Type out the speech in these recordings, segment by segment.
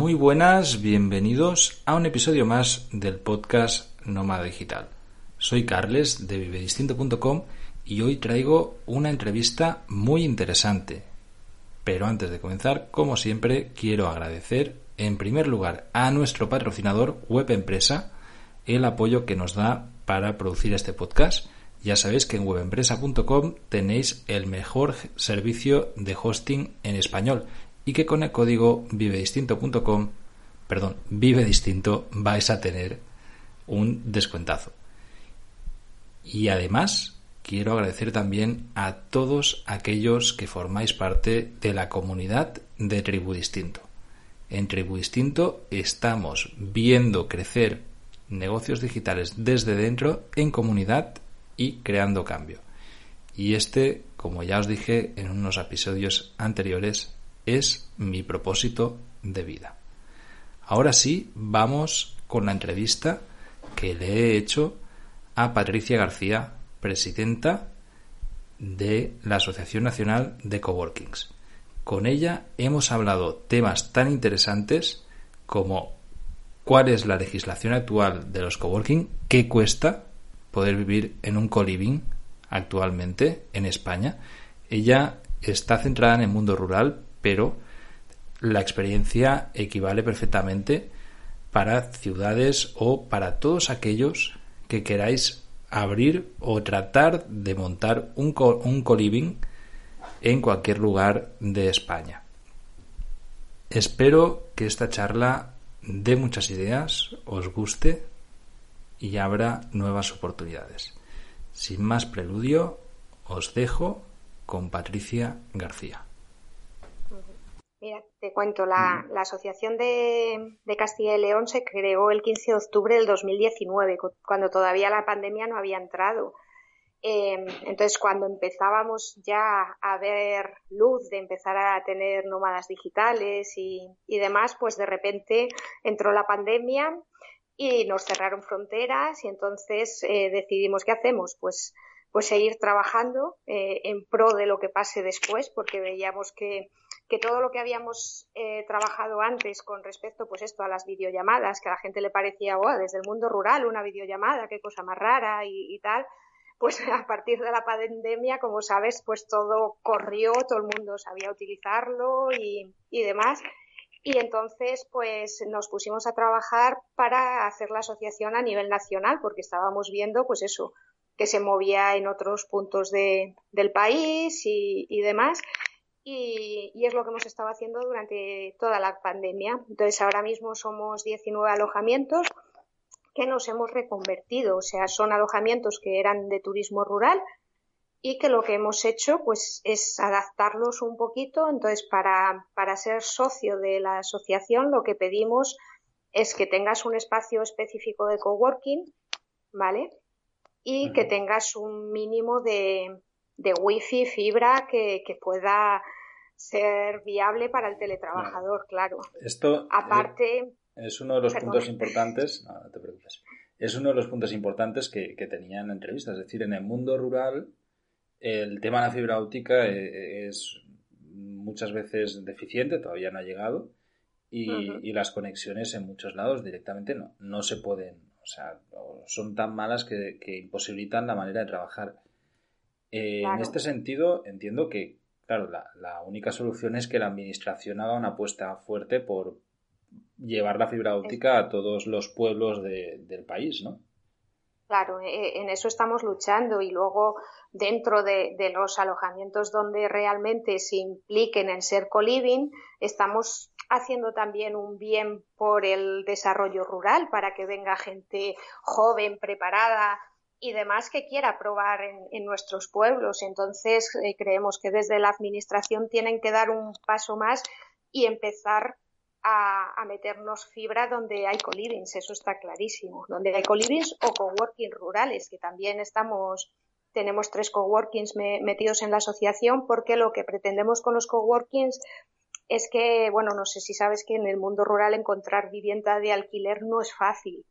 Muy buenas, bienvenidos a un episodio más del podcast Nómada Digital. Soy Carles de vivedistinto.com y hoy traigo una entrevista muy interesante. Pero antes de comenzar, como siempre, quiero agradecer en primer lugar a nuestro patrocinador Web Empresa el apoyo que nos da para producir este podcast. Ya sabéis que en webempresa.com tenéis el mejor servicio de hosting en español y que con el código vivedistinto.com, perdón, vive distinto, vais a tener un descuentazo. Y además, quiero agradecer también a todos aquellos que formáis parte de la comunidad de Tribu Distinto. En Tribu Distinto estamos viendo crecer negocios digitales desde dentro en comunidad y creando cambio. Y este, como ya os dije en unos episodios anteriores, es mi propósito de vida. Ahora sí, vamos con la entrevista que le he hecho a Patricia García, presidenta de la Asociación Nacional de Coworkings. Con ella hemos hablado temas tan interesantes como cuál es la legislación actual de los coworking, qué cuesta poder vivir en un co-living actualmente en España. Ella está centrada en el mundo rural, pero la experiencia equivale perfectamente para ciudades o para todos aquellos que queráis abrir o tratar de montar un, co un en cualquier lugar de España. Espero que esta charla dé muchas ideas, os guste y abra nuevas oportunidades. Sin más preludio, os dejo con Patricia García. Mira, te cuento, la, la Asociación de, de, Castilla y León se creó el 15 de octubre del 2019, cuando todavía la pandemia no había entrado. Eh, entonces, cuando empezábamos ya a ver luz de empezar a tener nómadas digitales y, y demás, pues de repente entró la pandemia y nos cerraron fronteras y entonces eh, decidimos qué hacemos, pues pues seguir trabajando eh, en pro de lo que pase después, porque veíamos que, que todo lo que habíamos eh, trabajado antes con respecto, pues esto a las videollamadas, que a la gente le parecía, desde el mundo rural una videollamada, qué cosa más rara y, y tal, pues a partir de la pandemia, como sabes, pues todo corrió, todo el mundo sabía utilizarlo y, y demás. Y entonces, pues nos pusimos a trabajar para hacer la asociación a nivel nacional, porque estábamos viendo, pues eso, que se movía en otros puntos de, del país y, y demás. Y, y, es lo que hemos estado haciendo durante toda la pandemia. Entonces, ahora mismo somos 19 alojamientos que nos hemos reconvertido. O sea, son alojamientos que eran de turismo rural y que lo que hemos hecho pues es adaptarlos un poquito. Entonces, para, para ser socio de la asociación, lo que pedimos es que tengas un espacio específico de coworking, ¿vale? y uh -huh. que tengas un mínimo de, de wifi, fibra que, que, pueda ser viable para el teletrabajador, claro. Esto aparte es uno de los perdón. puntos importantes, no, no, te preocupes. Es uno de los puntos importantes que, que tenía en la entrevista, es decir, en el mundo rural el tema de la fibra óptica e, es muchas veces deficiente, todavía no ha llegado y, uh -huh. y las conexiones en muchos lados directamente no, no se pueden o sea, son tan malas que, que imposibilitan la manera de trabajar. Eh, claro. En este sentido, entiendo que, claro, la, la, única solución es que la administración haga una apuesta fuerte por llevar la fibra óptica a todos los pueblos de, del país, ¿no? Claro, en eso estamos luchando y luego dentro de, de, los alojamientos donde realmente se impliquen en ser co-living, estamos haciendo también un bien por el desarrollo rural para que venga gente joven, preparada, y demás que quiera probar en, nuestros pueblos. Entonces, eh, creemos que desde la Administración tienen que dar un paso más y empezar a, meternos fibra donde hay colivings, eso está clarísimo. Donde hay colivings o coworking rurales, que también estamos, tenemos tres coworkings metidos en la asociación, porque lo que pretendemos con los coworkings es que, bueno, no sé si sabes que en el mundo rural encontrar vivienda de alquiler no es fácil.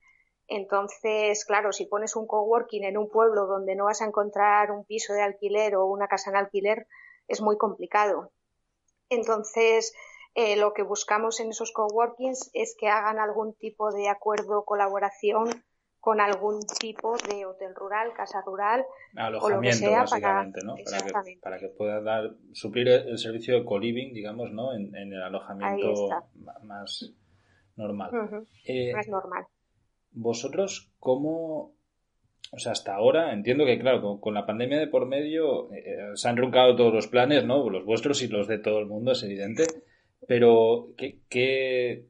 Entonces, claro, si pones un coworking en un pueblo donde no vas a encontrar un piso de alquiler o una casa en alquiler, es muy complicado. Entonces, eh, lo que buscamos en esos coworkings es que hagan algún tipo de acuerdo, colaboración con algún tipo de hotel rural, casa rural, o lo que sea básicamente, para, ¿no? Para que, para que, pueda dar, suplir el servicio de co-living, digamos, ¿no? En, el alojamiento más normal. Eh, más normal. Vosotros, ¿cómo, o sea, hasta ahora entiendo que, claro, con, la pandemia de por medio eh, se han truncado todos los planes, ¿no? Los vuestros y los de todo el mundo, es evidente. Pero, ¿qué,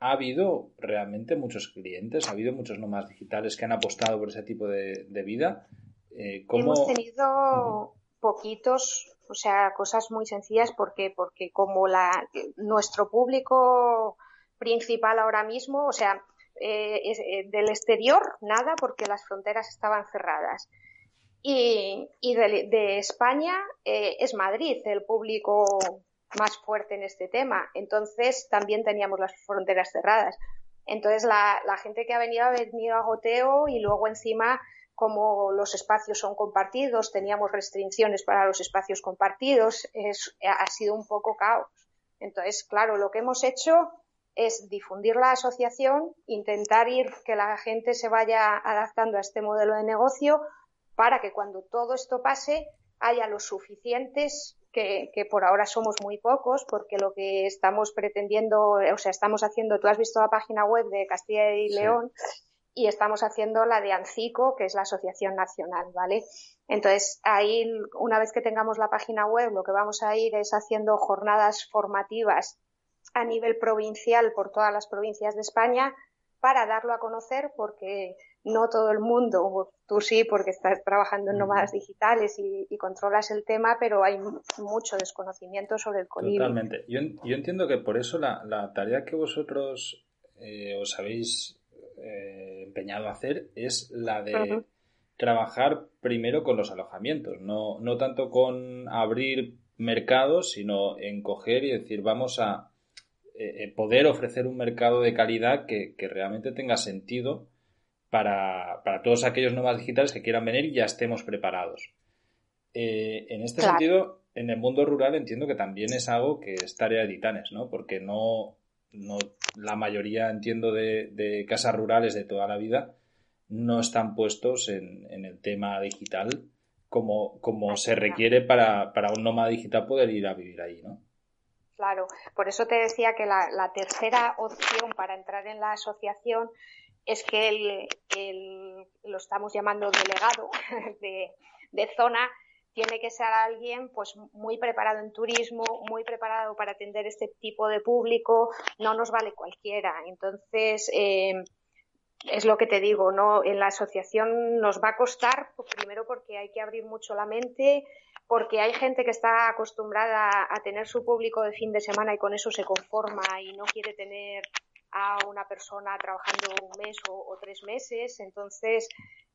ha habido realmente muchos clientes? ¿Ha habido muchos nomás digitales que han apostado por ese tipo de, vida? Eh, Hemos tenido poquitos, o sea, cosas muy sencillas porque, porque como la, nuestro público principal ahora mismo, o sea, eh, eh, del exterior nada porque las fronteras estaban cerradas. Y, de, España es Madrid el público más fuerte en este tema. Entonces también teníamos las fronteras cerradas. Entonces la, gente que ha venido ha venido a goteo y luego encima como los espacios son compartidos, teníamos restricciones para los espacios compartidos, es, ha sido un poco caos. Entonces, claro, lo que hemos hecho es difundir la asociación, intentar ir que la gente se vaya adaptando a este modelo de negocio para que cuando todo esto pase haya los suficientes que, por ahora somos muy pocos, porque lo que estamos pretendiendo, o sea, estamos haciendo, tú has visto la página web de Castilla y León y estamos haciendo la de ANCICO, que es la Asociación Nacional, ¿vale? Entonces, ahí, una vez que tengamos la página web, lo que vamos a ir es haciendo jornadas formativas a nivel provincial por todas las provincias de España para darlo a conocer, porque no todo el mundo, tú sí porque estás trabajando en nómadas digitales y, controlas el tema, pero hay mucho desconocimiento sobre el colibrí. Totalmente. Yo, entiendo que por eso la, tarea que vosotros eh, os habéis eh, empeñado a hacer es la de trabajar primero con los alojamientos, no, no tanto con abrir mercados, sino en coger y decir vamos a eh, poder ofrecer un mercado de calidad que, que realmente tenga sentido para, para todos aquellos nómadas digitales que quieran venir y ya estemos preparados. Eh, en este sentido, en el mundo rural entiendo que también es algo que es tarea de titanes, ¿no? Porque no, no la mayoría, entiendo, de, casas rurales de toda la vida no están puestos en, en el tema digital como, como se requiere para, para un nómada digital poder ir a vivir ahí, ¿no? Claro, por eso te decía que la, tercera opción para entrar en la asociación es que el, lo estamos llamando delegado de, zona, tiene que ser alguien pues muy preparado en turismo, muy preparado para atender este tipo de público, no nos vale cualquiera. Entonces, eh, es lo que te digo, ¿no? En la asociación nos va a costar, pues, primero porque hay que abrir mucho la mente, porque hay gente que está acostumbrada a tener su público de fin de semana y con eso se conforma y no quiere tener a una persona trabajando un mes o, tres meses, entonces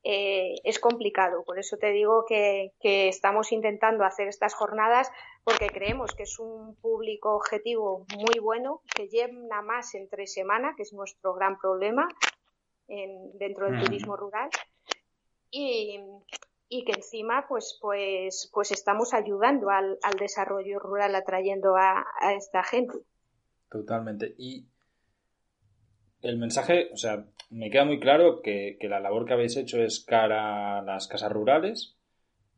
eh, es complicado. Por eso te digo que, estamos intentando hacer estas jornadas porque creemos que es un público objetivo muy bueno, que llena más entre semana, que es nuestro gran problema en, dentro del turismo rural. Y, que encima pues pues pues estamos ayudando al, desarrollo rural atrayendo a, a esta gente. Totalmente. Y el mensaje, o sea, me queda muy claro que, la labor que habéis hecho es cara a las casas rurales,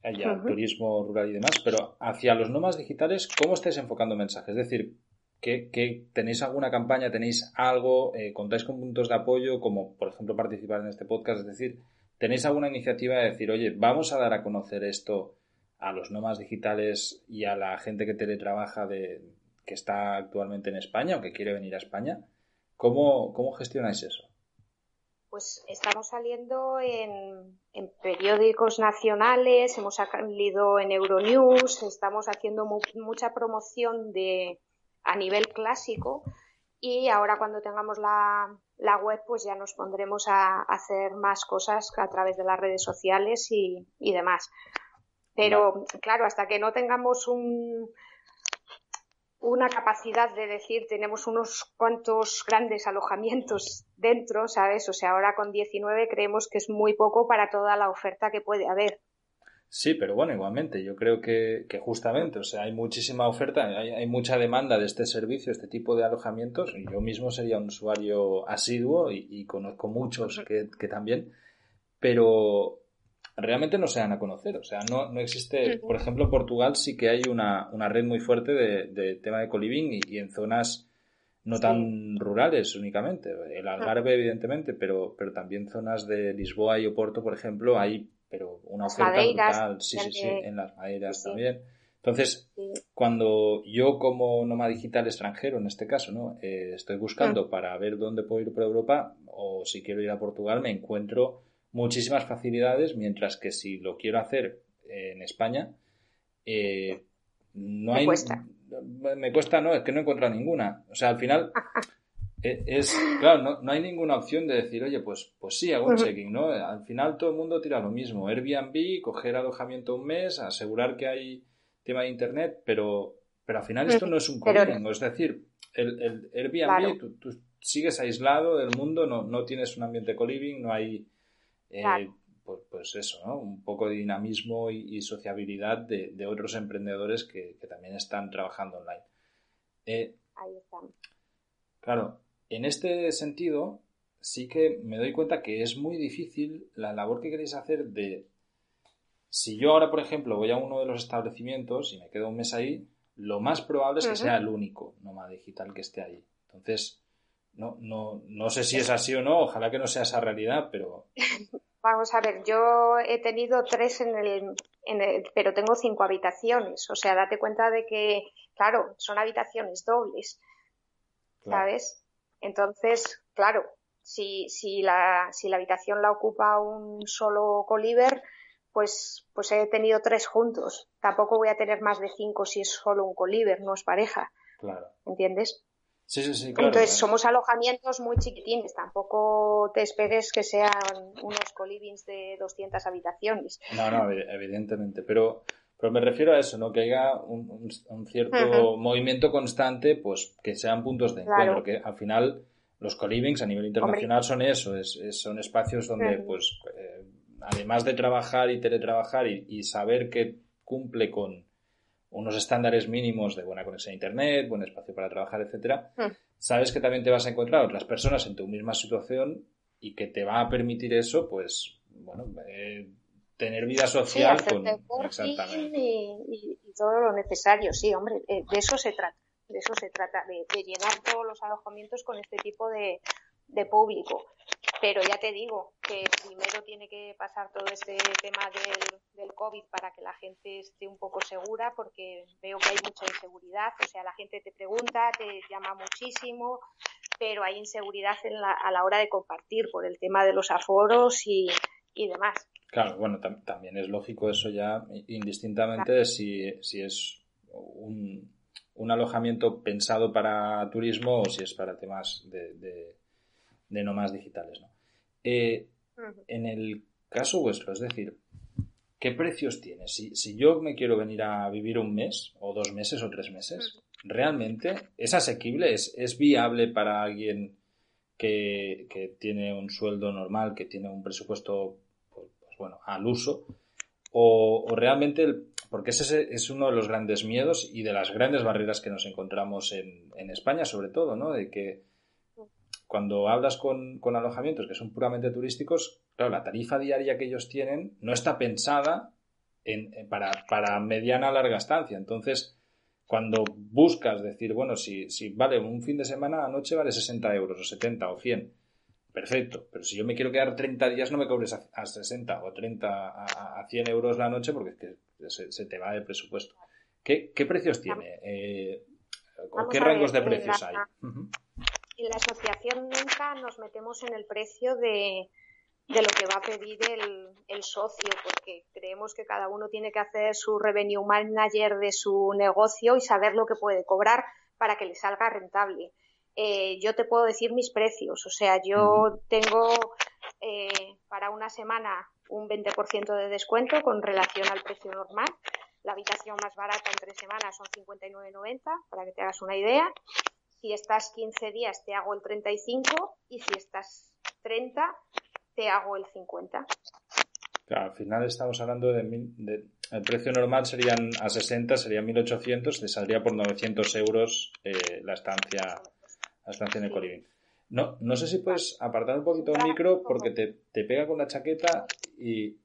y al turismo rural y demás, pero hacia los nómadas digitales, ¿cómo estáis enfocando mensajes? Es decir, ¿que, tenéis alguna campaña, tenéis algo, eh, contáis con puntos de apoyo, como por ejemplo participar en este podcast? Es decir, ¿tenéis alguna iniciativa de decir, oye, vamos a dar a conocer esto a los nómadas digitales y a la gente que teletrabaja de, que está actualmente en España o que quiere venir a España? ¿Cómo, cómo gestionáis eso? pues estamos saliendo en, periódicos nacionales, hemos salido en Euronews, estamos haciendo mucha promoción de a nivel clásico y ahora cuando tengamos la, web pues ya nos pondremos a, hacer más cosas a través de las redes sociales y, y demás. Pero claro, hasta que no tengamos un, una capacidad de decir tenemos unos cuantos grandes alojamientos dentro, ¿sabes? O sea, ahora con 19 creemos que es muy poco para toda la oferta que puede haber. Sí, pero bueno, igualmente, yo creo que, justamente, o sea, hay muchísima oferta, hay, mucha demanda de este servicio, este tipo de alojamientos. Yo mismo sería un usuario asiduo y, conozco muchos que, que también, pero, realmente no se dan a conocer. O sea, no, no existe, por ejemplo, en Portugal sí que hay una, una red muy fuerte de, de tema de coliving y, en zonas no tan rurales únicamente. El Algarve, evidentemente, pero, pero también zonas de Lisboa y Oporto, por ejemplo, hay pero una oferta brutal. Sí, sí, sí, en las madeiras también. Entonces, cuando yo como nómada digital extranjero, en este caso, ¿no? Eh, estoy buscando para ver dónde puedo ir por Europa o si quiero ir a Portugal, me encuentro muchísimas facilidades, mientras que si lo quiero hacer en España, eh, no hay... Cuesta. Me cuesta, no, es que no he encontrado ninguna. O sea, al final es, claro, no, hay ninguna opción de decir, oye, pues, pues sí, hago un checking, ¿no? Al final todo el mundo tira lo mismo. Airbnb, coger alojamiento un mes, asegurar que hay tema de internet, pero, pero al final esto no es un co-living. Es decir, el, el Airbnb, tú, sigues aislado del mundo, no, no tienes un ambiente co-living, no hay eh, pues, pues, eso, ¿no? Un poco de dinamismo y, sociabilidad de, otros emprendedores que, también están trabajando online. Eh, Ahí están. Claro, en este sentido, sí que me doy cuenta que es muy difícil la labor que queréis hacer de. Si yo ahora, por ejemplo, voy a uno de los establecimientos y me quedo un mes ahí, lo más probable es que sea el único nómada digital que esté ahí. Entonces, no, no, no sé si es así o no, ojalá que no sea esa realidad, pero... Vamos a ver, yo he tenido tres en el, en el, pero tengo cinco habitaciones. O sea, date cuenta de que, claro, son habitaciones dobles, ¿sabes? Entonces, claro, si, si, la, si la habitación la ocupa un solo coliver, pues, pues he tenido tres juntos. Tampoco voy a tener más de cinco si es solo un coliver, no es pareja. Claro. ¿Entiendes? Sí, sí, sí, claro. Entonces, somos alojamientos muy chiquitines, tampoco te esperes que sean unos colivings de 200 habitaciones. No, no, evidentemente, pero, pero me refiero a eso, ¿no? Que haya un, cierto movimiento constante, pues que sean puntos de encuentro, que al final los colivings a nivel internacional son eso, es, son espacios donde, pues, eh, además de trabajar y teletrabajar y saber que cumple con unos estándares mínimos de buena conexión a Internet, buen espacio para trabajar, etcétera, hmm. sabes que también te vas a encontrar otras personas en tu misma situación y que te va a permitir eso, pues, bueno, eh, tener vida social con exactamente y, todo lo necesario, sí, hombre, eh, de eso se trata, de eso se trata, de, llenar todos los alojamientos con este tipo de, de público. Pero ya te digo que primero tiene que pasar todo este tema del, del COVID para que la gente esté un poco segura, porque veo que hay mucha inseguridad. O sea, la gente te pregunta, te llama muchísimo, pero hay inseguridad en la, a la hora de compartir por el tema de los aforos y, y demás. Claro, bueno, también es lógico eso ya, indistintamente de si, si es un, un, alojamiento pensado para turismo o si es para temas de de más digitales. ¿no? Eh, en el caso vuestro, es decir, ¿qué precios tiene? Si, si, yo me quiero venir a vivir un mes, o dos meses, o tres meses, ¿realmente es asequible? ¿Es, es viable para alguien que, que, tiene un sueldo normal, que tiene un presupuesto, pues, pues bueno, al uso? O, realmente, porque ese es uno de los grandes miedos y de las grandes barreras que nos encontramos en, en España, sobre todo, ¿no? De que cuando hablas con, alojamientos que son puramente turísticos, claro, la tarifa diaria que ellos tienen no está pensada en, para, para mediana larga estancia. Entonces, cuando buscas decir, bueno, si, si vale un fin de semana, anoche vale 60 euros o 70 o 100, perfecto. Pero si yo me quiero quedar 30 días, no me cobres a, 60 o 30 a, a, 100 euros la noche porque es que se, te va de presupuesto. ¿Qué, precios tiene? Eh, ¿O qué rangos de precios hay? en la asociación nunca nos metemos en el precio de, de lo que va a pedir el, el, socio, porque creemos que cada uno tiene que hacer su revenue manager de su negocio y saber lo que puede cobrar para que le salga rentable. Eh, yo te puedo decir mis precios, o sea, yo tengo eh, para una semana un 20% de descuento con relación al precio normal. La habitación más barata en tres semanas son 59,90, para que te hagas una idea. Si estás 15 días te hago el 35 y si estás 30 te hago el 50. Claro, al final estamos hablando de, el precio normal serían a 60, serían 1800, te saldría por 900 euros eh, la estancia la estancia en el coliving. No, no sé si puedes apartar un poquito el micro porque te, te pega con la chaqueta y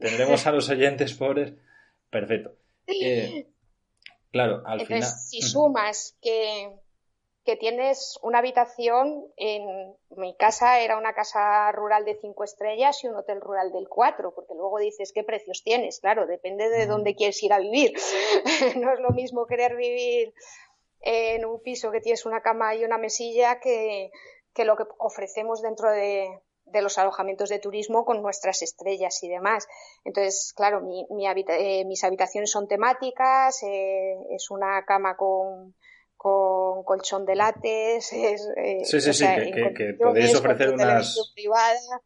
tendremos a los oyentes pobres. Perfecto. Eh, claro, al final. Si sumas que, que tienes una habitación, en mi casa era una casa rural de cinco estrellas y un hotel rural del cuatro, porque luego dices qué precios tienes. Claro, depende de dónde quieres ir a vivir. no es lo mismo querer vivir en un piso que tienes una cama y una mesilla que, lo que ofrecemos dentro de, los alojamientos de turismo con nuestras estrellas y demás. Entonces, claro, mi, eh, mis habitaciones son temáticas, eh, es una cama con, con colchón de látex, es, eh, sí, sí, sí, que, podéis ofrecer unas... privada,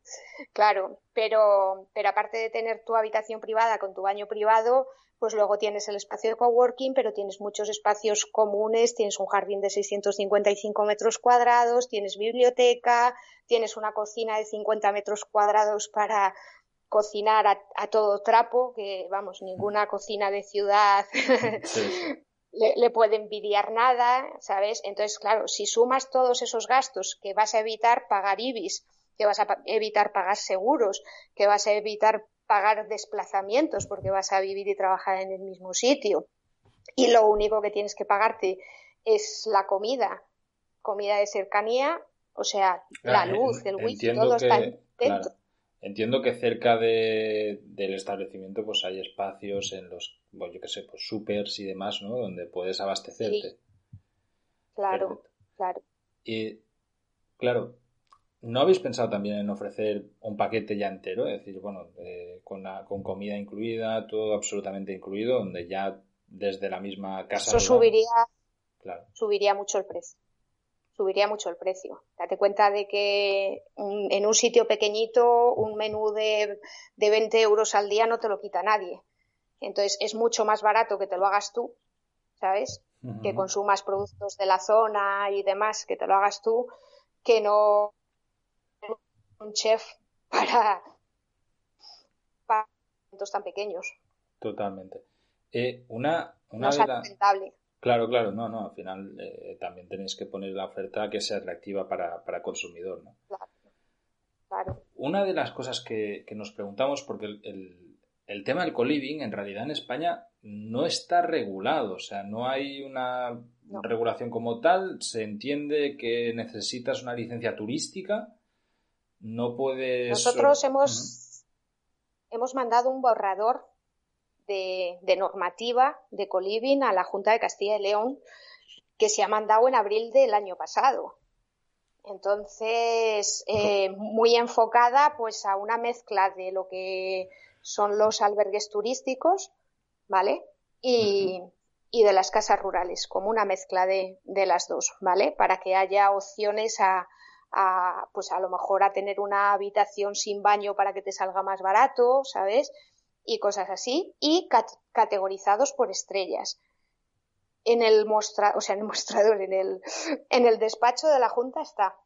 claro, pero, pero aparte de tener tu habitación privada con tu baño privado, pues luego tienes el espacio de coworking, pero tienes muchos espacios comunes, tienes un jardín de 655 metros cuadrados, tienes biblioteca, tienes una cocina de 50 metros cuadrados para cocinar a, todo trapo, que vamos, ninguna cocina de ciudad le, puede envidiar nada, ¿sabes? Entonces, claro, si sumas todos esos gastos que vas a evitar pagar IBIS, que vas a evitar pagar seguros, que vas a evitar pagar desplazamientos porque vas a vivir y trabajar en el mismo sitio. Y lo único que tienes que pagarte es la comida, comida de cercanía, o sea, la luz, el wifi, todo está dentro. Entiendo que cerca de, del establecimiento pues hay espacios en los, bueno, yo qué sé, pues supers y demás, ¿no? Donde puedes abastecerte. Claro, claro. Y, claro, ¿No habéis pensado también en ofrecer un paquete ya entero? Es decir, bueno, eh, con, con comida incluida, todo absolutamente incluido, donde ya desde la misma casa. Eso subiría, subiría mucho el precio. Subiría mucho el precio. Date cuenta de que en un sitio pequeñito un menú de, de 20 euros al día no te lo quita nadie. Entonces es mucho más barato que te lo hagas tú, ¿sabes? Que consumas productos de la zona y demás, que te lo hagas tú, que no un chef para, para tan pequeños. Totalmente. Eh, una, una Claro, claro, no, no, al final eh, también tenéis que poner la oferta que sea atractiva para, para consumidor, ¿no? Claro, Una de las cosas que, nos preguntamos, porque el, el, tema del co-living en realidad en España no está regulado, o sea, no hay una regulación como tal, se entiende que necesitas una licencia turística no puedes. Nosotros hemos, hemos mandado un borrador de, normativa de Coliving a la Junta de Castilla y León que se ha mandado en abril del año pasado. Entonces, eh, muy enfocada pues a una mezcla de lo que son los albergues turísticos, ¿vale? Y, y de las casas rurales, como una mezcla de, de, las dos, ¿vale? Para que haya opciones a, a, pues a lo mejor a tener una habitación sin baño para que te salga más barato, ¿sabes? Y cosas así, y categorizados por estrellas. En el mostrador, o sea, en el mostrador, en el, en el despacho de la Junta está.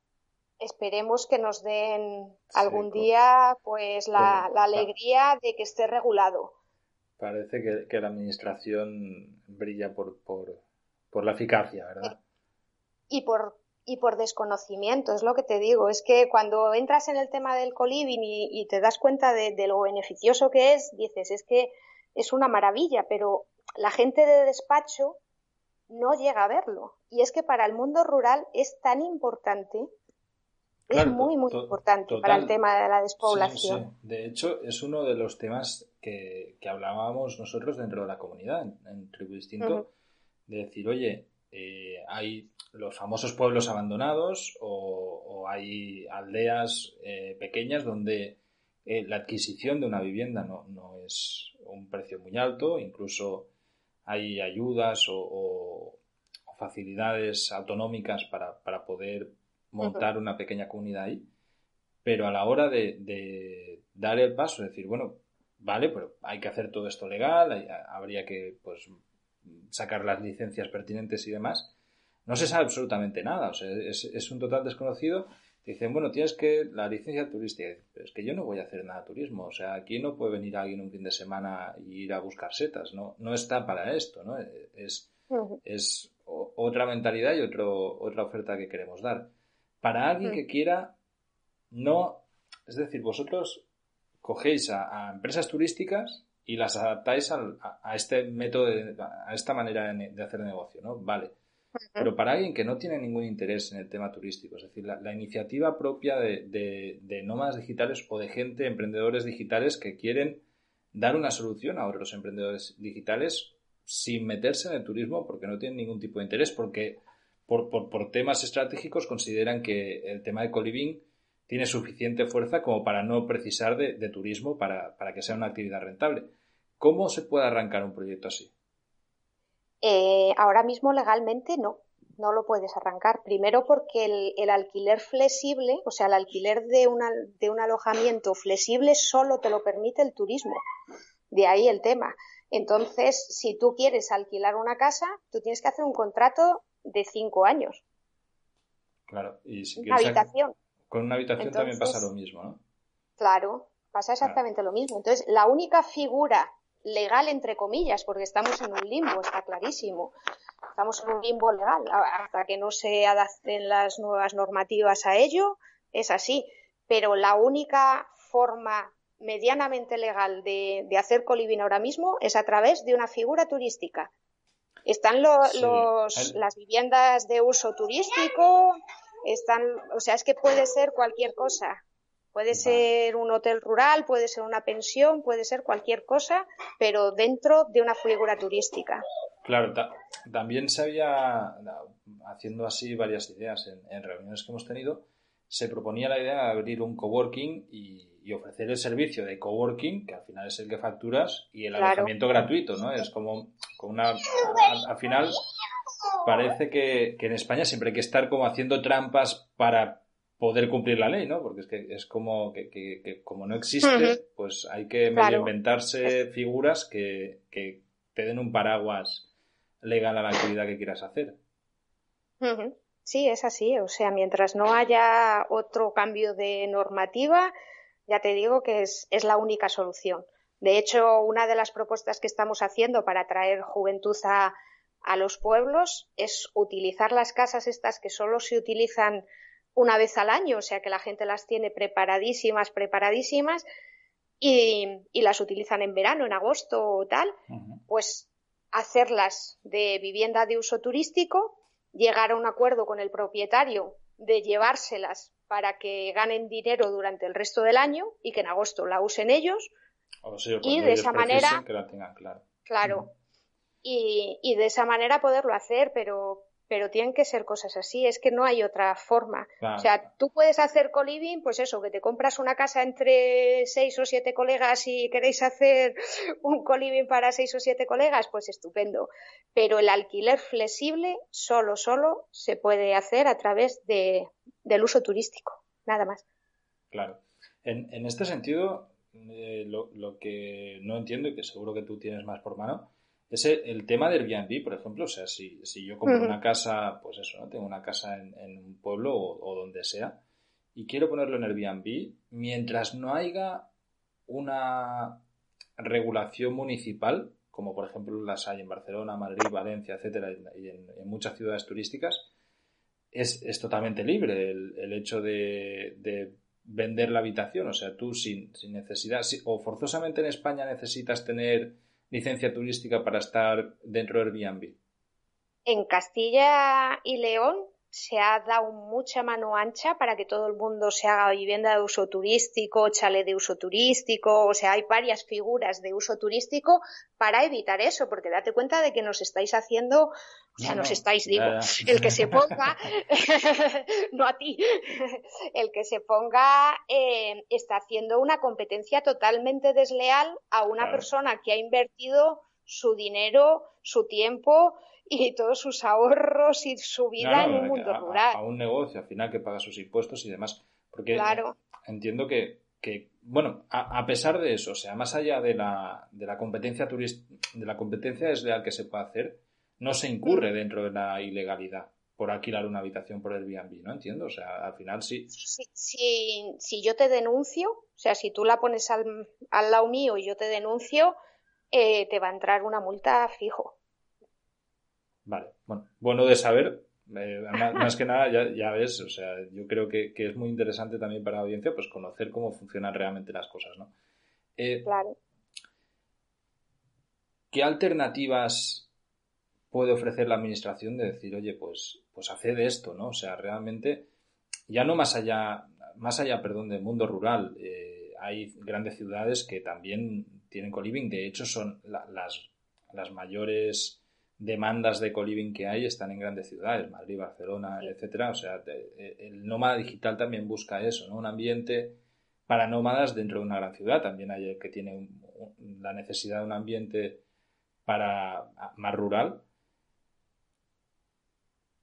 Esperemos que nos den algún día, pues, la, alegría de que esté regulado. Parece que, que la administración brilla por, por, por la eficacia, ¿verdad? Y por, y por desconocimiento, es lo que te digo. Es que cuando entras en el tema del coliving y, te das cuenta de, lo beneficioso que es, dices, es que es una maravilla, pero la gente de despacho no llega a verlo. Y es que para el mundo rural es tan importante, es muy, muy importante para el tema de la despoblación. De hecho, es uno de los temas que, hablábamos nosotros dentro de la comunidad, en, Tribu Distinto, de decir, oye, eh, hay los famosos pueblos abandonados o, hay aldeas eh, pequeñas donde eh, la adquisición de una vivienda no, no, es un precio muy alto, incluso hay ayudas o, facilidades autonómicas para, para poder montar una pequeña comunidad ahí, pero a la hora de, dar el paso, decir, bueno, vale, pero hay que hacer todo esto legal, habría que pues sacar las licencias pertinentes y demás, no se sabe absolutamente nada, o sea, es, un total desconocido. Dicen, bueno, tienes que la licencia turística. Pero es que yo no voy a hacer nada de turismo. O sea, aquí no puede venir alguien un fin de semana y ir a buscar setas. No, no está para esto, ¿no? Es, es otra mentalidad y otro, otra oferta que queremos dar. Para alguien que quiera, no. Es decir, vosotros cogéis a, empresas turísticas y las adaptáis a, este método, a esta manera de, hacer negocio, ¿no? Vale. Pero para alguien que no tiene ningún interés en el tema turístico, es decir, la, iniciativa propia de, de, nómadas digitales o de gente, emprendedores digitales que quieren dar una solución a otros emprendedores digitales sin meterse en el turismo porque no tienen ningún tipo de interés, porque por, por, temas estratégicos consideran que el tema de coliving tiene suficiente fuerza como para no precisar de, de turismo para, para que sea una actividad rentable. ¿Cómo se puede arrancar un proyecto así? Eh, ahora mismo legalmente no, no lo puedes arrancar. Primero porque el, alquiler flexible, o sea, el alquiler de, de un alojamiento flexible solo te lo permite el turismo. De ahí el tema. Entonces, si tú quieres alquilar una casa, tú tienes que hacer un contrato de cinco años. Claro, y si una habitación. Con una habitación también pasa lo mismo, ¿no? Claro, pasa exactamente lo mismo. Entonces, la única figura legal entre comillas, porque estamos en un limbo, está clarísimo. Estamos en un limbo legal. Hasta que no se adapten las nuevas normativas a ello, es así. Pero la única forma medianamente legal de, hacer coliving ahora mismo es a través de una figura turística. Están los, las viviendas de uso turístico, están, o sea, es que puede ser cualquier cosa. Puede ser un hotel rural, puede ser una pensión, puede ser cualquier cosa, pero dentro de una figura turística. Claro, también se había, haciendo así varias ideas en, reuniones que hemos tenido, se proponía la idea de abrir un coworking y, ofrecer el servicio de coworking, que al final es el que facturas, y el alojamiento gratuito, ¿no? Es como, una... Al, final parece que, que en España siempre hay que estar como haciendo trampas para poder cumplir la ley, ¿no? Porque es que es como que, como no existe, pues hay que medio inventarse figuras que, que, te den un paraguas legal a la actividad que quieras hacer. Sí, es así. O sea, mientras no haya otro cambio de normativa, ya te digo que es, es la única solución. De hecho, una de las propuestas que estamos haciendo para atraer juventud a, a los pueblos es utilizar las casas estas que solo se utilizan una vez al año, o sea que la gente las tiene preparadísimas, preparadísimas y, las utilizan en verano, en agosto o tal, pues hacerlas de vivienda de uso turístico, llegar a un acuerdo con el propietario de llevárselas para que ganen dinero durante el resto del año y que en agosto la usen ellos. y de esa manera. claro. Y, y, de esa manera poderlo hacer, pero pero tienen que ser cosas así, es que no hay otra forma. O sea, tú puedes hacer co-living, pues eso, que te compras una casa entre seis o siete colegas y queréis hacer un co-living para seis o siete colegas, pues estupendo. Pero el alquiler flexible solo, solo se puede hacer a través de, del uso turístico, nada más. Claro. En, en este sentido, eh, lo, lo que no entiendo y que seguro que tú tienes más por mano, es el, tema del Airbnb, por ejemplo. O sea, si, si yo compro una casa, pues eso, ¿no? Tengo una casa en, un pueblo o, donde sea y quiero ponerlo en Airbnb, mientras no haya una regulación municipal, como por ejemplo las hay en Barcelona, Madrid, Valencia, etcétera, y en, muchas ciudades turísticas, es, es totalmente libre el, el hecho de, de, vender la habitación. O sea, tú sin, sin necesidad, o forzosamente en España necesitas tener licencia turística para estar dentro de Airbnb? En Castilla y León se ha dado mucha mano ancha para que todo el mundo se haga vivienda de uso turístico, chale de uso turístico, o sea, hay varias figuras de uso turístico para evitar eso, porque date cuenta de que nos estáis haciendo, o sea, nos estáis, digo, el que se ponga, no a ti, el que se ponga eh, está haciendo una competencia totalmente desleal a una persona que ha invertido su dinero, su tiempo y todos sus ahorros y su vida en un mundo rural. A, un negocio, al final que paga sus impuestos y demás. Porque claro. entiendo que, que bueno, a, pesar de eso, o sea, más allá de la, de la competencia de la competencia desleal que se puede hacer, no se incurre mm. dentro de la ilegalidad por alquilar una habitación por el Airbnb, ¿no? Entiendo, o sea, al final sí. Si, si, yo te denuncio, o sea, si tú la pones al, al lado mío y yo te denuncio, eh, te va a entrar una multa fijo. Vale, bueno, bueno de saber. Eh, más, que nada, ya, ves, o sea, yo creo que, es muy interesante también para la audiencia pues conocer cómo funcionan realmente las cosas, ¿no? Eh, claro. ¿Qué alternativas puede ofrecer la administración de decir, oye, pues, pues de esto, ¿no? O sea, realmente, ya no más allá, más allá, perdón, del mundo rural, eh, hay grandes ciudades que también tienen co-living, de hecho son las, las mayores demandas de co-living que hay están en grandes ciudades, Madrid, Barcelona, etcétera. O sea, eh, el nómada digital también busca eso, ¿no? Un ambiente para nómadas dentro de una gran ciudad. También hay el que tiene la necesidad de un ambiente para más rural.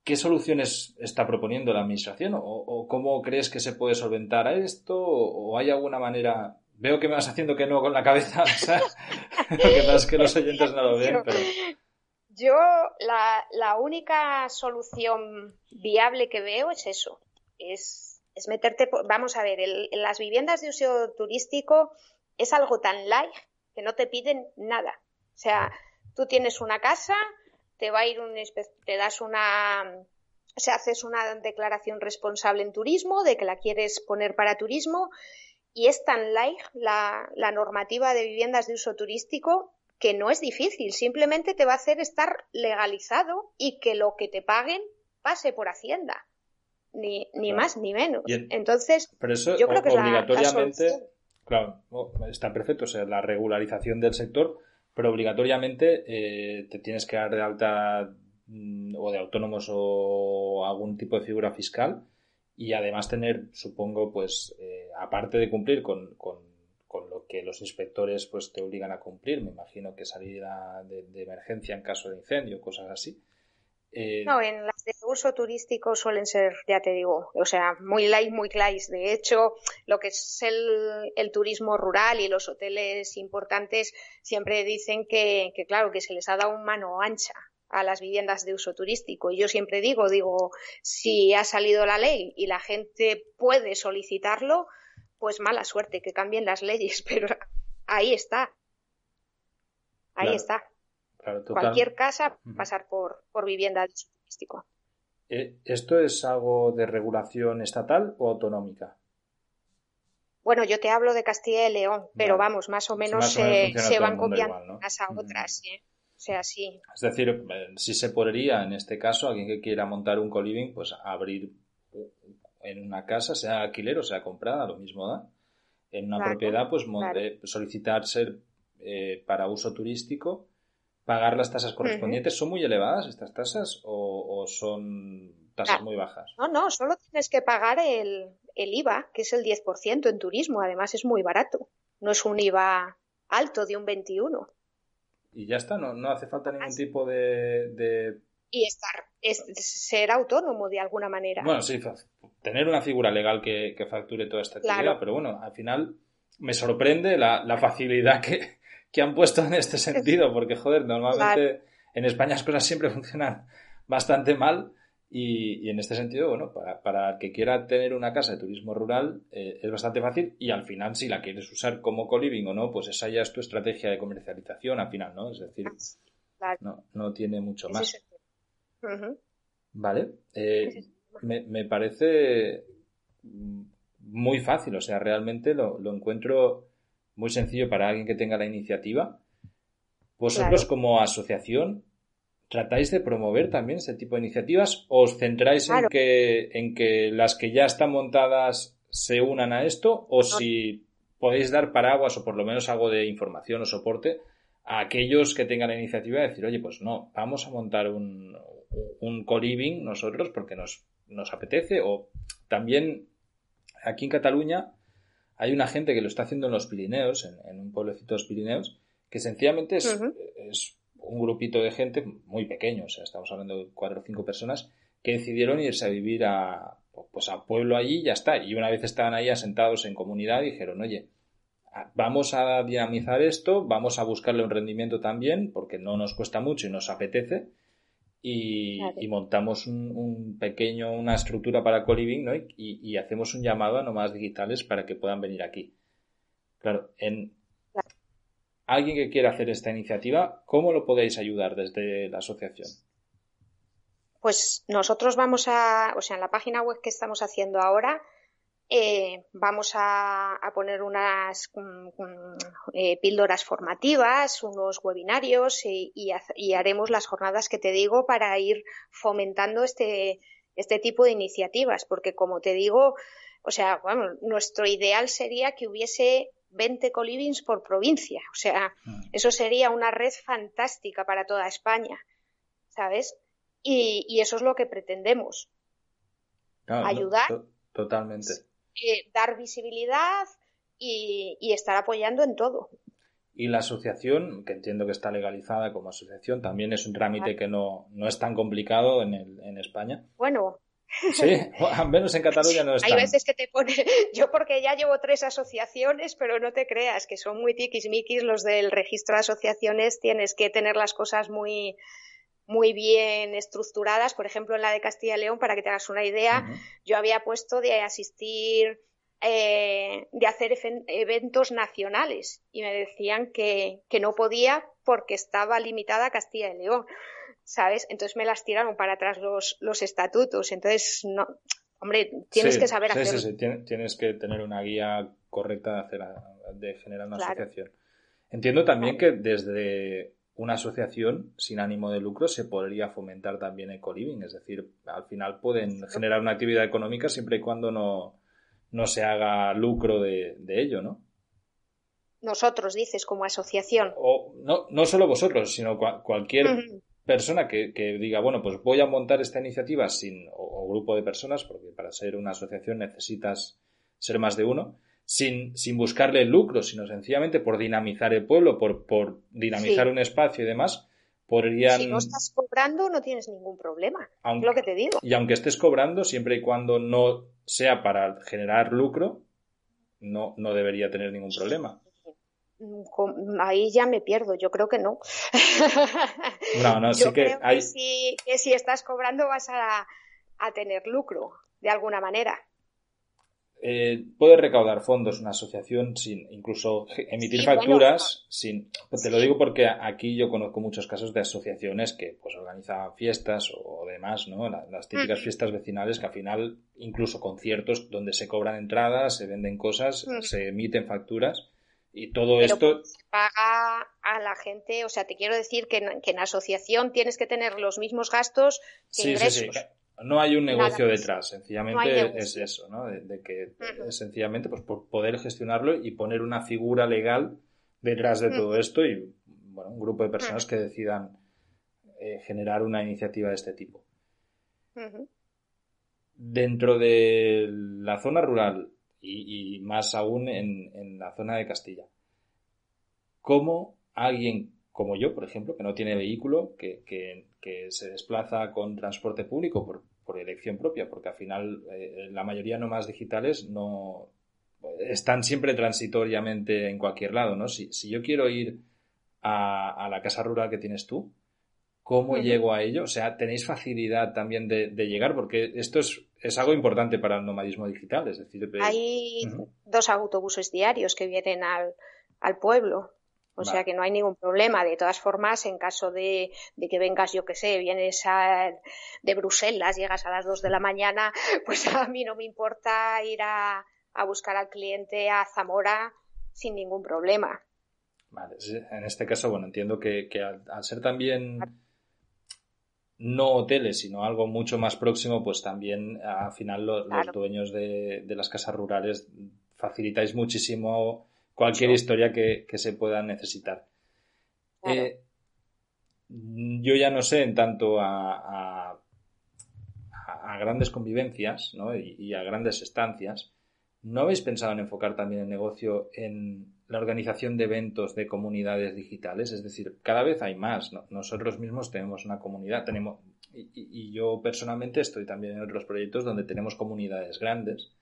¿Qué soluciones está proponiendo la administración? ¿O, cómo crees que se puede solventar esto? ¿O, hay alguna manera? Veo que me vas haciendo que no con la cabeza. lo que pasa es que los oyentes no lo ven, pero yo la, única solución viable que veo es eso, es, meterte, vamos a ver, en las viviendas de uso turístico es algo tan light que no te piden nada. O sea, tú tienes una casa, te va a ir un, te das una, o sea, haces una declaración responsable en turismo de que la quieres poner para turismo y es tan light la, la normativa de viviendas de uso turístico que no es difícil, simplemente te va a hacer estar legalizado y que lo que te paguen pase por Hacienda. Ni, ni más ni menos. Entonces, yo creo que obligatoriamente, claro, está perfecto, o sea, la regularización del sector, pero obligatoriamente eh, te tienes que dar de alta mm, o de autónomos o algún tipo de figura fiscal y además tener, supongo, pues, eh, aparte de cumplir con con lo que los inspectores pues te obligan a cumplir, me imagino que salida de, emergencia en caso de incendio, cosas así. Eh, no, en las de uso turístico suelen ser, ya te digo, o sea, muy light, muy clays. De hecho, lo que es el, el turismo rural y los hoteles importantes siempre dicen que, que, claro, que se les ha dado un mano ancha a las viviendas de uso turístico. Y yo siempre digo, digo, si ha salido la ley y la gente puede solicitarlo, pues mala suerte que cambien las leyes, pero ahí está. Ahí está. Cualquier casa pasar por, por vivienda de uso turístico. Eh, ¿Esto es algo de regulación estatal o autonómica? Bueno, yo te hablo de Castilla y León, pero vamos, más o menos, se, van copiando unas a otras. ¿eh? O sea, sí. Es decir, eh, si se podría, en este caso, alguien que quiera montar un co-living, pues abrir en una casa, sea alquiler o sea comprada, lo mismo da. En una propiedad, pues solicitar ser eh, para uso turístico, pagar las tasas correspondientes. ¿Son muy elevadas estas tasas o, son tasas muy bajas? No, no, solo tienes que pagar el, el IVA, que es el 10% en turismo. Además, es muy barato. No es un IVA alto de un 21. Y ya está, no, no hace falta ningún tipo de y estar es ser autónomo de alguna manera. Bueno, sí, tener una figura legal que, facture toda esta actividad, pero bueno, al final me sorprende la, facilidad que, han puesto en este sentido, porque joder, normalmente en España las cosas siempre funcionan bastante mal y, en este sentido, bueno, para, para, el que quiera tener una casa de turismo rural eh, es bastante fácil y al final si la quieres usar como co-living o no, pues esa ya es tu estrategia de comercialización al final, ¿no? Es decir, no, no tiene mucho más. Vale. Eh, me, parece muy fácil, o sea, realmente lo, encuentro muy sencillo para alguien que tenga la iniciativa. Vosotros como asociación, ¿tratáis de promover también ese tipo de iniciativas o os centráis en, que, en que las que ya están montadas se unan a esto o si podéis dar paraguas o por lo menos algo de información o soporte a aquellos que tengan la iniciativa de decir, oye, pues no, vamos a montar un, un co-living nosotros porque nos, nos apetece o también aquí en Cataluña hay una gente que lo está haciendo en los Pirineos, en, un pueblecito de los Pirineos, que sencillamente es, es, un grupito de gente muy pequeño, o sea, estamos hablando de cuatro o cinco personas, que decidieron irse a vivir a, pues a pueblo allí y ya está. Y una vez estaban ahí asentados en comunidad, dijeron, oye, vamos a dinamizar esto, vamos a buscarle un rendimiento también, porque no nos cuesta mucho y nos apetece, y, montamos un, pequeño, una estructura para co-living, ¿no? Y, hacemos un llamado a nomás digitales para que puedan venir aquí. Claro, en alguien que quiera hacer esta iniciativa, ¿cómo lo podéis ayudar desde la asociación? Pues nosotros vamos a, o sea, en la página web que estamos haciendo ahora, eh, vamos a, poner unas mm, mm, eh, píldoras formativas, unos webinarios y, haremos las jornadas que te digo para ir fomentando este, este tipo de iniciativas, porque como te digo, o sea, bueno, nuestro ideal sería que hubiese 20 colivings por provincia, o sea, mm. eso sería una red fantástica para toda España, ¿sabes? Y, eso es lo que pretendemos. ayudar. totalmente. Eh, dar visibilidad y, estar apoyando en todo. Y la asociación, que entiendo que está legalizada como asociación, también es un trámite que no, no es tan complicado en, el, en España. Bueno, Sí, al menos en Cataluña no está. Hay veces que te pone, yo porque ya llevo tres asociaciones, pero no te creas que son muy tiquismiquis los del registro de asociaciones, tienes que tener las cosas muy, muy bien estructuradas. Por ejemplo, en la de Castilla y León, para que te hagas una idea, yo había puesto de asistir, eh, de hacer eventos nacionales y me decían que, no podía porque estaba limitada a Castilla y León. ¿Sabes? Entonces me las tiraron para atrás los, los estatutos. Entonces, no, hombre, tienes que saber. Sí, sí, tienes que tener una guía correcta de, hacer, de generar una asociación. Entiendo también que desde una asociación sin ánimo de lucro se podría fomentar también eco-living, es decir, al final pueden generar una actividad económica siempre y cuando no, no se haga lucro de, ello, ¿no? Nosotros, dices, como asociación. O no, no solo vosotros, sino cualquier persona que, diga, bueno, pues voy a montar esta iniciativa sin, o grupo de personas, porque para ser una asociación necesitas ser más de uno, sin, sin buscarle lucro, sino sencillamente por dinamizar el pueblo, por, por dinamizar un espacio y demás, podrían... Si no estás cobrando, no tienes ningún problema. es lo que te digo. Y aunque estés cobrando, siempre y cuando no sea para generar lucro, no, no debería tener ningún problema. Ahí ya me pierdo, yo creo que no. No, no, sí que, hay... si, que si estás cobrando vas a, a tener lucro, de alguna manera. Eh, puede recaudar fondos una asociación sin incluso emitir facturas sin pues te lo digo porque aquí yo conozco muchos casos de asociaciones que pues organizan fiestas o demás no las, típicas fiestas vecinales que al final incluso conciertos donde se cobran entradas se venden cosas se emiten facturas y todo esto se paga a la gente o sea te quiero decir que en, que en asociación tienes que tener los mismos gastos que ingresos no hay un negocio detrás, sencillamente es eso, ¿no? De, que sencillamente pues por poder gestionarlo y poner una figura legal detrás de todo esto y bueno, un grupo de personas que decidan eh, generar una iniciativa de este tipo. Dentro de la zona rural y, más aún en, la zona de Castilla, ¿cómo alguien como yo, por ejemplo, que no tiene vehículo, que, se desplaza con transporte público por, elección propia, porque al final eh, la mayoría no más digitales no están siempre transitoriamente en cualquier lado, ¿no? Si, yo quiero ir a, la casa rural que tienes tú, ¿cómo llego a ello? O sea, ¿tenéis facilidad también de, llegar? Porque esto es, es, algo importante para el nomadismo digital, es decir... Hay dos autobuses diarios que vienen al, al pueblo. O sea que no hay ningún problema. De todas formas, en caso de, que vengas, yo que sé, vienes de Bruselas, llegas a las 2 de la mañana, pues a mí no me importa ir a, buscar al cliente a Zamora sin ningún problema. Vale, en este caso, bueno, entiendo que, al, ser también no hoteles, sino algo mucho más próximo, pues también al final los, dueños de, las casas rurales facilitáis muchísimo cualquier historia que, se pueda necesitar. Eh, yo ya no sé en tanto a, a, grandes convivencias y, a grandes estancias, ¿no habéis pensado en enfocar también el negocio en la organización de eventos de comunidades digitales? Es decir, cada vez hay más. Nosotros mismos tenemos una comunidad, tenemos, y, yo personalmente estoy también en otros proyectos donde tenemos comunidades grandes.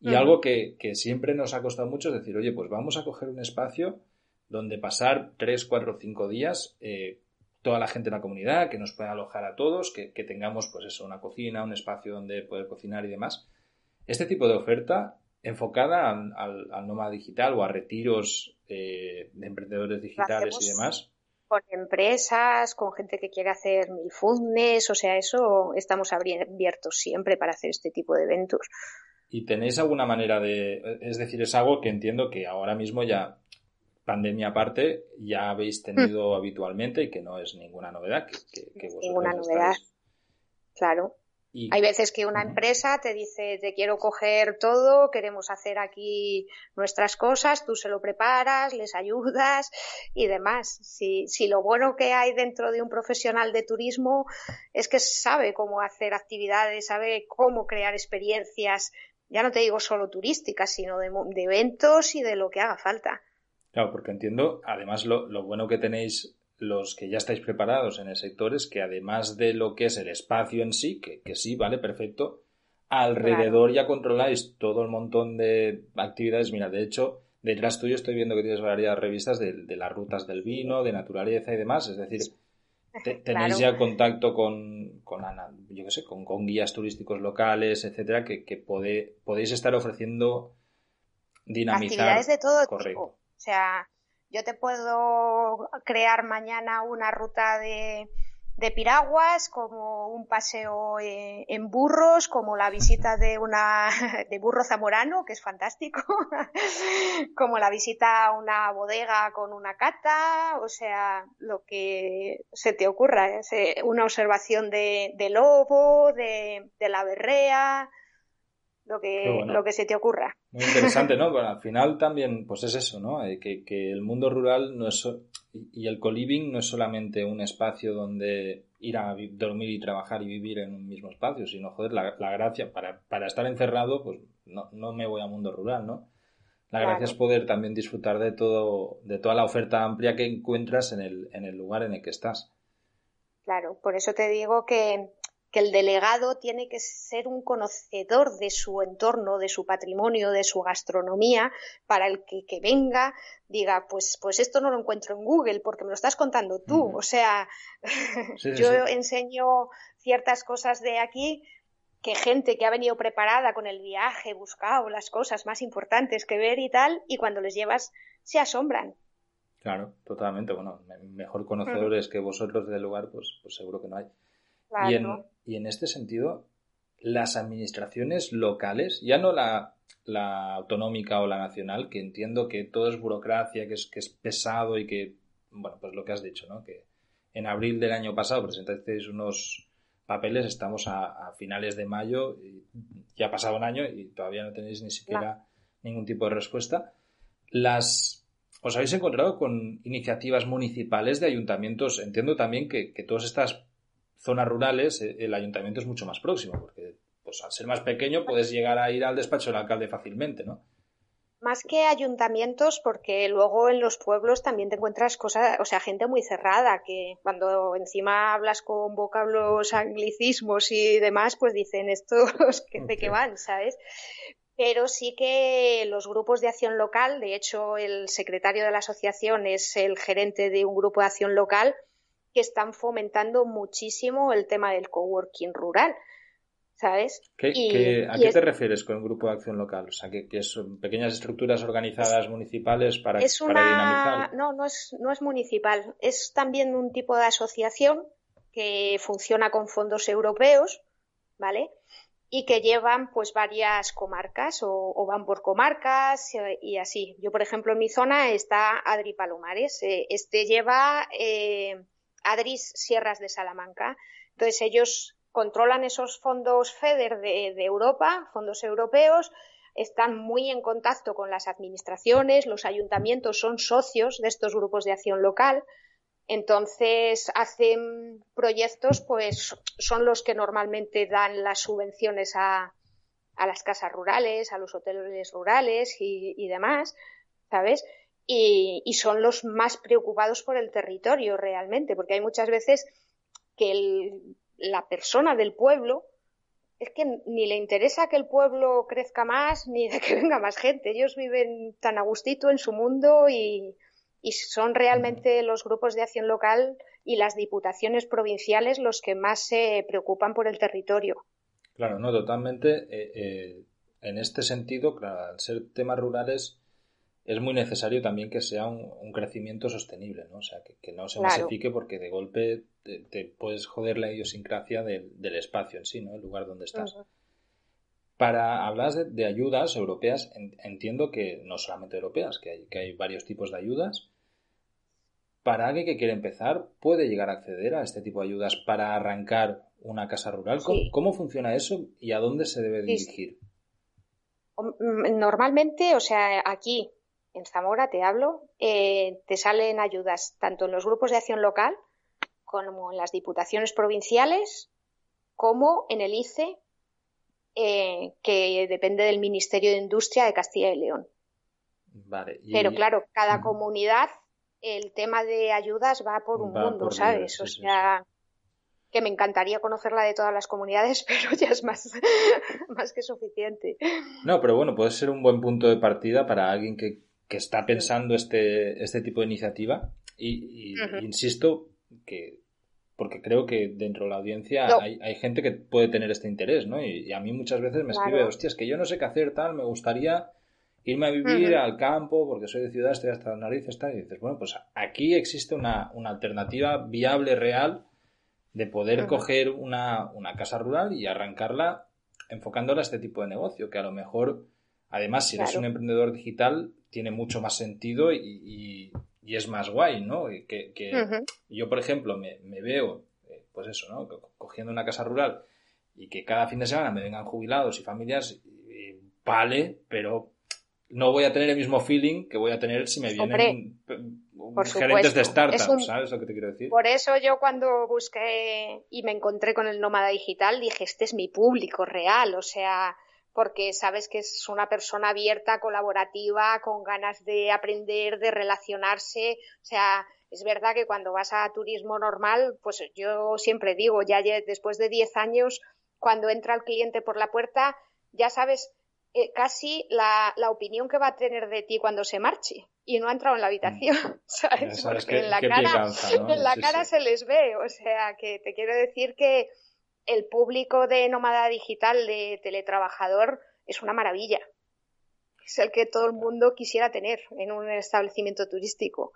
Y algo que, siempre nos ha costado mucho es decir, oye, pues vamos a coger un espacio donde pasar tres, cuatro, cinco días eh, toda la gente en la comunidad, que nos pueda alojar a todos, que, tengamos pues eso, una cocina, un espacio donde poder cocinar y demás. Este tipo de oferta enfocada al, al, nómada digital o a retiros eh, de emprendedores digitales y demás. Con empresas, con gente que quiere hacer mil o sea, eso estamos abiertos siempre para hacer este tipo de eventos. ¿Y tenéis alguna manera de, es decir, es algo que entiendo que ahora mismo ya pandemia aparte ya habéis tenido hmm. habitualmente y que no es ninguna novedad. Que, ninguna novedad. Claro. Hay veces que una empresa te dice, te quiero coger todo, queremos hacer aquí nuestras cosas, tú se lo preparas, les ayudas y demás. Si, si lo bueno que hay dentro de un profesional de turismo es que sabe cómo hacer actividades, sabe cómo crear experiencias, ya no te digo solo turísticas, sino de eventos y de lo que haga falta. Claro, porque entiendo, además, lo, lo, bueno que tenéis los que ya estáis preparados en el sector es que además de lo que es el espacio en sí, que, que sí, vale, perfecto, alrededor ya controláis todo el montón de actividades. Mira, de hecho, detrás tuyo estoy viendo que tienes varias revistas de, de las rutas del vino, de naturaleza y demás. Es decir, tenéis ya contacto con, con yo qué sé, con, con, guías turísticos locales, etcétera, que, que podéis estar ofreciendo dinamizar. Actividades de todo tipo. O sea, yo te puedo crear mañana una ruta de, de piraguas, como un paseo eh, en burros, como la visita de una de burro zamorano, que es fantástico, como la visita a una bodega con una cata, o sea, lo que se te ocurra, ¿eh? una observación de, de lobo, de, de la berrea, lo que, lo que se te ocurra. Muy interesante, ¿no? Bueno, al final también, pues es eso, ¿no? Eh, que, que, el mundo rural no es y el co-living no es solamente un espacio donde ir a dormir y trabajar y vivir en un mismo espacio, sino, joder, la, la gracia, para, para, estar encerrado, pues no, no me voy a mundo rural, ¿no? La gracia es poder también disfrutar de todo, de toda la oferta amplia que encuentras en el, en el lugar en el que estás. Claro, por eso te digo que que el delegado tiene que ser un conocedor de su entorno, de su patrimonio, de su gastronomía, para el que, que venga diga, pues, pues esto no lo encuentro en Google porque me lo estás contando tú. O sea, yo enseño ciertas cosas de aquí que gente que ha venido preparada con el viaje, buscado las cosas más importantes que ver y tal, y cuando les llevas se asombran. Claro, totalmente. Bueno, mejor conocedores que vosotros del lugar, pues, pues seguro que no hay. Y, en, este sentido, las administraciones locales, ya no la, autonómica o la nacional, que entiendo que todo es burocracia, que es, que es pesado y que, bueno, pues lo que has dicho, ¿no? Que en abril del año pasado presentasteis unos papeles, estamos a, finales de mayo, y ya ha pasado un año y todavía no tenéis ni siquiera ningún tipo de respuesta. Las, ¿Os habéis encontrado con iniciativas municipales de ayuntamientos? Entiendo también que, que todas estas zonas rurales eh, el ayuntamiento es mucho más próximo, porque pues al ser más pequeño puedes llegar a ir al despacho del alcalde fácilmente, ¿no? Más que ayuntamientos, porque luego en los pueblos también te encuentras cosas, o sea, gente muy cerrada, que cuando encima hablas con vocablos anglicismos y demás, pues dicen estos que de qué van, ¿sabes? Pero sí que los grupos de acción local, de hecho el secretario de la asociación es el gerente de un grupo de acción local, que están fomentando muchísimo el tema del coworking rural. ¿Sabes? ¿A qué te refieres con un grupo de acción local? O sea, que, son pequeñas estructuras organizadas municipales para, es dinamizar. No, no es, no es municipal. Es también un tipo de asociación que funciona con fondos europeos, ¿vale? y que llevan pues varias comarcas o, van por comarcas eh, y así. Yo, por ejemplo, en mi zona está Adri Palomares. Eh, este lleva eh, Adris Sierras de Salamanca Entonces ellos controlan esos fondos FEDER de, Europa, fondos europeos, están muy en contacto con las administraciones, los ayuntamientos son socios de estos grupos de acción local, entonces hacen proyectos, pues son los que normalmente dan las subvenciones a las casas rurales, a los hoteles rurales y, demás, ¿sabes? Y, son los más preocupados por el territorio realmente, porque hay muchas veces que la persona del pueblo es que ni le interesa que el pueblo crezca más ni de que venga más gente. Ellos viven tan a gustito en su mundo y, son realmente los grupos de acción local y las diputaciones provinciales los que más se preocupan por el territorio. Claro, no, totalmente. Eh, eh, en este sentido, claro, al ser temas rurales, es muy necesario también que sea un, crecimiento sostenible, ¿no? O sea, que, no se masifique porque de golpe te, puedes joder la idiosincrasia del, espacio en sí, ¿no? El lugar donde estás. Para hablar de, ayudas europeas, entiendo que no solamente europeas, que hay, que hay varios tipos de ayudas. Para alguien que quiere empezar, puede llegar a acceder a este tipo de ayudas para arrancar una casa rural. ¿Cómo, funciona eso y a dónde se debe dirigir? Mm, normalmente, o sea, aquí en Zamora te hablo, eh, te salen ayudas tanto en los grupos de acción local como en las diputaciones provinciales, como en el ICE, eh, que depende del Ministerio de Industria de Castilla y León. Pero claro, cada comunidad, el tema de ayudas va por un mundo, ¿sabes? o sea, que me encantaría conocerla de todas las comunidades, pero ya es más, más que suficiente. No, pero bueno, puede ser un buen punto de partida para alguien que, está pensando este, este tipo de iniciativa. Y, insisto que, porque creo que dentro de la audiencia hay, hay, gente que puede tener este interés, ¿no? Y, a mí muchas veces me escribe, hostia, es que yo no sé qué hacer, tal, me gustaría irme a vivir al campo porque soy de ciudad, estoy hasta las narices, tal. Y dices, bueno, pues aquí existe una, una alternativa viable, real de poder coger una, casa rural y arrancarla enfocándola a este tipo de negocio, que a lo mejor, además, si eres un emprendedor digital, tiene mucho más sentido y, es más guay, ¿no? Y que, yo, por ejemplo, me, veo, eh, pues eso, ¿no? Cogiendo una casa rural y que cada fin de semana me vengan jubilados y familias, vale, pero no voy a tener el mismo feeling que voy a tener si me vienen gerentes de startups, ¿sabes lo que te quiero decir? Por eso yo cuando busqué y me encontré con el nómada digital dije, este es mi público real, o sea, porque sabes que es una persona abierta, colaborativa, con ganas de aprender, de relacionarse, o sea, es verdad que cuando vas a turismo normal, pues yo siempre digo, ya después de 10 años, cuando entra el cliente por la puerta, ya sabes eh, casi la, opinión que va a tener de ti cuando se marche y no ha entrado en la habitación, mm. ¿sabes? Porque en la cara, en la cara se les ve, o sea, que te quiero decir que el público de nómada digital, de teletrabajador, es una maravilla. Es el que todo el mundo quisiera tener en un establecimiento turístico.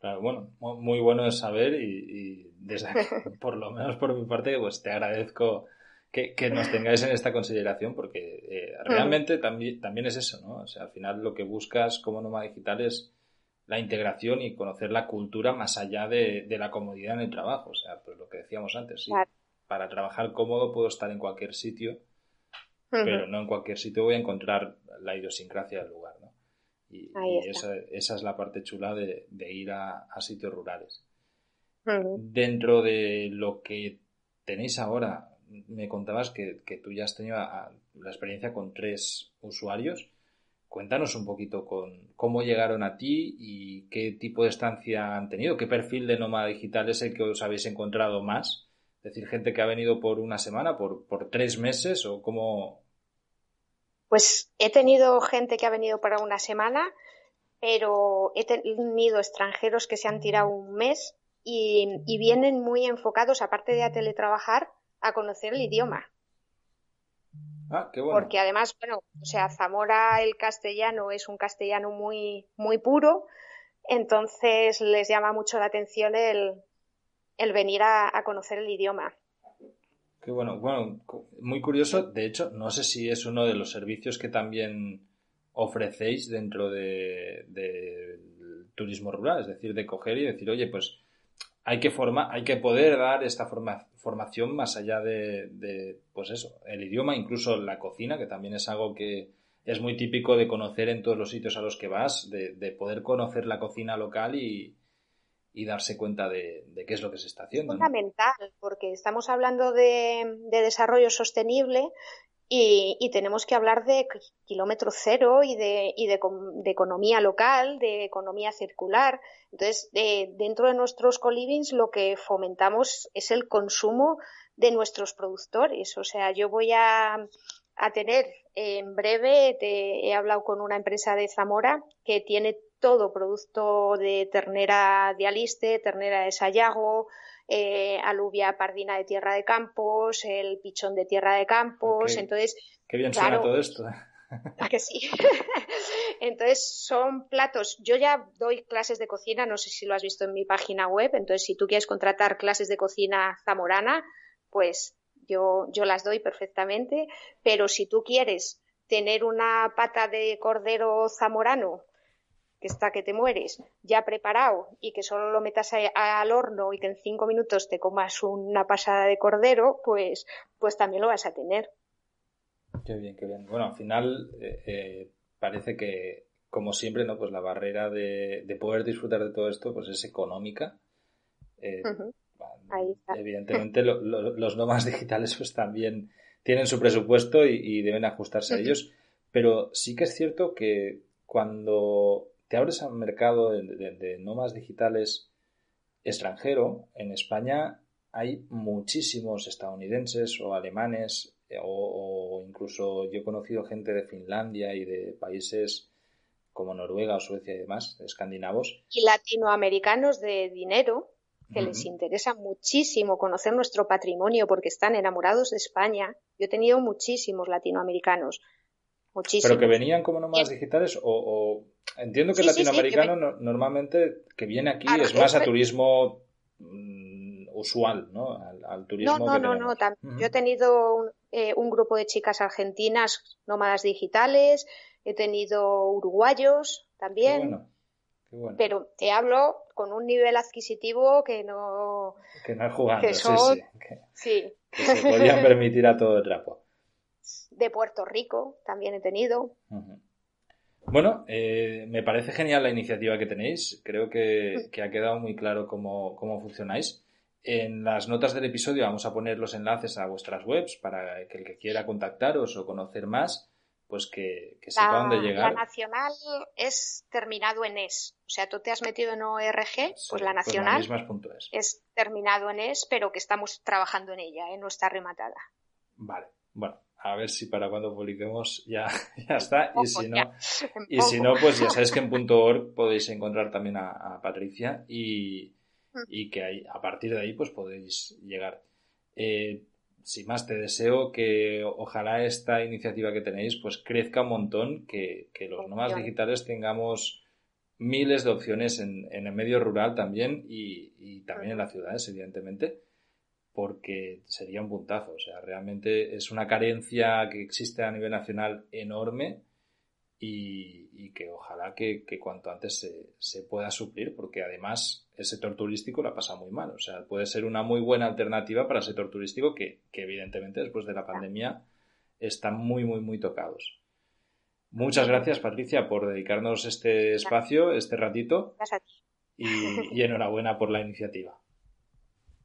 Claro, bueno, muy bueno de saber y, desde, por lo menos por mi parte, pues te agradezco que, nos tengáis en esta consideración porque eh, realmente también, también es eso, ¿no? O sea, al final lo que buscas como nómada digital es la integración y conocer la cultura más allá de, la comodidad en el trabajo. O sea, pues lo que decíamos antes, sí. Para trabajar cómodo puedo estar en cualquier sitio, pero no en cualquier sitio voy a encontrar la idiosincrasia del lugar, ¿no? Y, esa, esa, es la parte chula de, ir a, sitios rurales. Dentro de lo que tenéis ahora, me contabas que, tú ya has tenido la experiencia con tres usuarios. Cuéntanos un poquito con cómo llegaron a ti y qué tipo de estancia han tenido, qué perfil de nómada digital es el que os habéis encontrado más. Es decir, gente que ha venido por una semana, por, por tres meses o cómo. Pues he tenido gente que ha venido para una semana, pero he tenido extranjeros que se han tirado un mes y, y vienen muy enfocados, aparte de a teletrabajar, a conocer el idioma. Ah, qué bueno. Porque además, bueno, o sea, Zamora el castellano es un castellano muy, muy puro, entonces les llama mucho la atención el, el venir a, conocer el idioma. Qué bueno, bueno, muy curioso. De hecho, no sé si es uno de los servicios que también ofrecéis dentro de turismo rural, es decir, de coger y decir, oye, pues hay que, forma, hay que poder dar esta forma, formación más allá de, de, pues eso, el idioma, incluso la cocina, que también es algo que es muy típico de conocer en todos los sitios a los que vas, de, de poder conocer la cocina local y, y darse cuenta de, de, qué es lo que se está haciendo. Es fundamental, porque estamos hablando de, de desarrollo sostenible y, tenemos que hablar de kilómetro cero y de, y de, economía local, de economía circular. Entonces, de, dentro de nuestros colivings lo que fomentamos es el consumo de nuestros productores. O sea, yo voy a, a tener en breve, te, he hablado con una empresa de Zamora que tiene todo producto de ternera de aliste, ternera de sayago, eh, alubia pardina de tierra de campos, el pichón de tierra de campos. Okay. Entonces, qué bien claro, suena todo esto. ¿A que sí? entonces son platos. Yo ya doy clases de cocina, no sé si lo has visto en mi página web. Entonces, si tú quieres contratar clases de cocina zamorana, pues yo, yo las doy perfectamente. Pero si tú quieres tener una pata de cordero zamorano que está que te mueres, ya preparado y que solo lo metas a, a, al horno y que en cinco minutos te comas una pasada de cordero, pues, pues también lo vas a tener. Qué bien, qué bien. Bueno, al final eh, eh, parece que, como siempre, ¿no? Pues la barrera de, de, poder disfrutar de todo esto, pues es económica. Eh, uh -huh. Ahí está. Evidentemente, lo, lo, los nómadas digitales, pues también tienen su presupuesto y, y deben ajustarse uh -huh. a ellos. Pero sí que es cierto que cuando te abres al mercado de, de, de nómadas digitales extranjero, en España hay muchísimos estadounidenses o alemanes eh, o, o, incluso yo he conocido gente de Finlandia y de países como Noruega o Suecia y demás, escandinavos. Y latinoamericanos de dinero, que uh -huh. les interesa muchísimo conocer nuestro patrimonio porque están enamorados de España. Yo he tenido muchísimos latinoamericanos. Pero que venían como nómadas digitales o, o, entiendo que sí, el latinoamericano sí, sí, que ven... normalmente que viene aquí claro, es más a turismo mm, usual, ¿no? Al, al turismo no, no, que no, no, uh -huh. Yo he tenido un, eh, un, grupo de chicas argentinas nómadas digitales, he tenido uruguayos también. Qué bueno. Qué bueno. Pero te hablo con un nivel adquisitivo que no. Que no es jugando, que son... sí, sí. Que, sí. que se podían permitir a todo el trapo. De Puerto Rico también he tenido. Uh -huh. Bueno, eh, me parece genial la iniciativa que tenéis. Creo que, que ha quedado muy claro cómo, cómo, funcionáis. En las notas del episodio vamos a poner los enlaces a vuestras webs para que el que quiera contactaros o conocer más, pues que, que sepa la, dónde llegar. La nacional es terminado en es. O sea, tú te has metido en ORG, sí, pues la nacional pues la es terminado en es, pero que estamos trabajando en ella, ¿eh? no está rematada. Vale, bueno, a ver si para cuando publiquemos ya, ya está. Y si no, y si no, pues ya sabéis que en punto .org podéis encontrar también a, a Patricia y, mm. y, que ahí, a partir de ahí pues podéis llegar. Eh, sin más, te deseo que ojalá esta iniciativa que tenéis pues crezca un montón, que, que los nómadas digitales tengamos miles de opciones en, en el medio rural también y, y también en las ciudades, evidentemente porque sería un puntazo. O sea, realmente es una carencia que existe a nivel nacional enorme y, y que ojalá que, que, cuanto antes se, se, pueda suplir, porque además el sector turístico la pasa muy mal. O sea, puede ser una muy buena alternativa para el sector turístico que, que evidentemente después de la pandemia están muy, muy, muy tocados. Muchas gracias, Patricia, por dedicarnos este espacio, este ratito. Y, y enhorabuena por la iniciativa.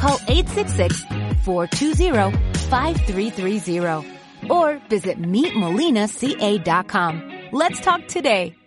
Call 866-420-5330 or visit meetmolinaca.com. Let's talk today.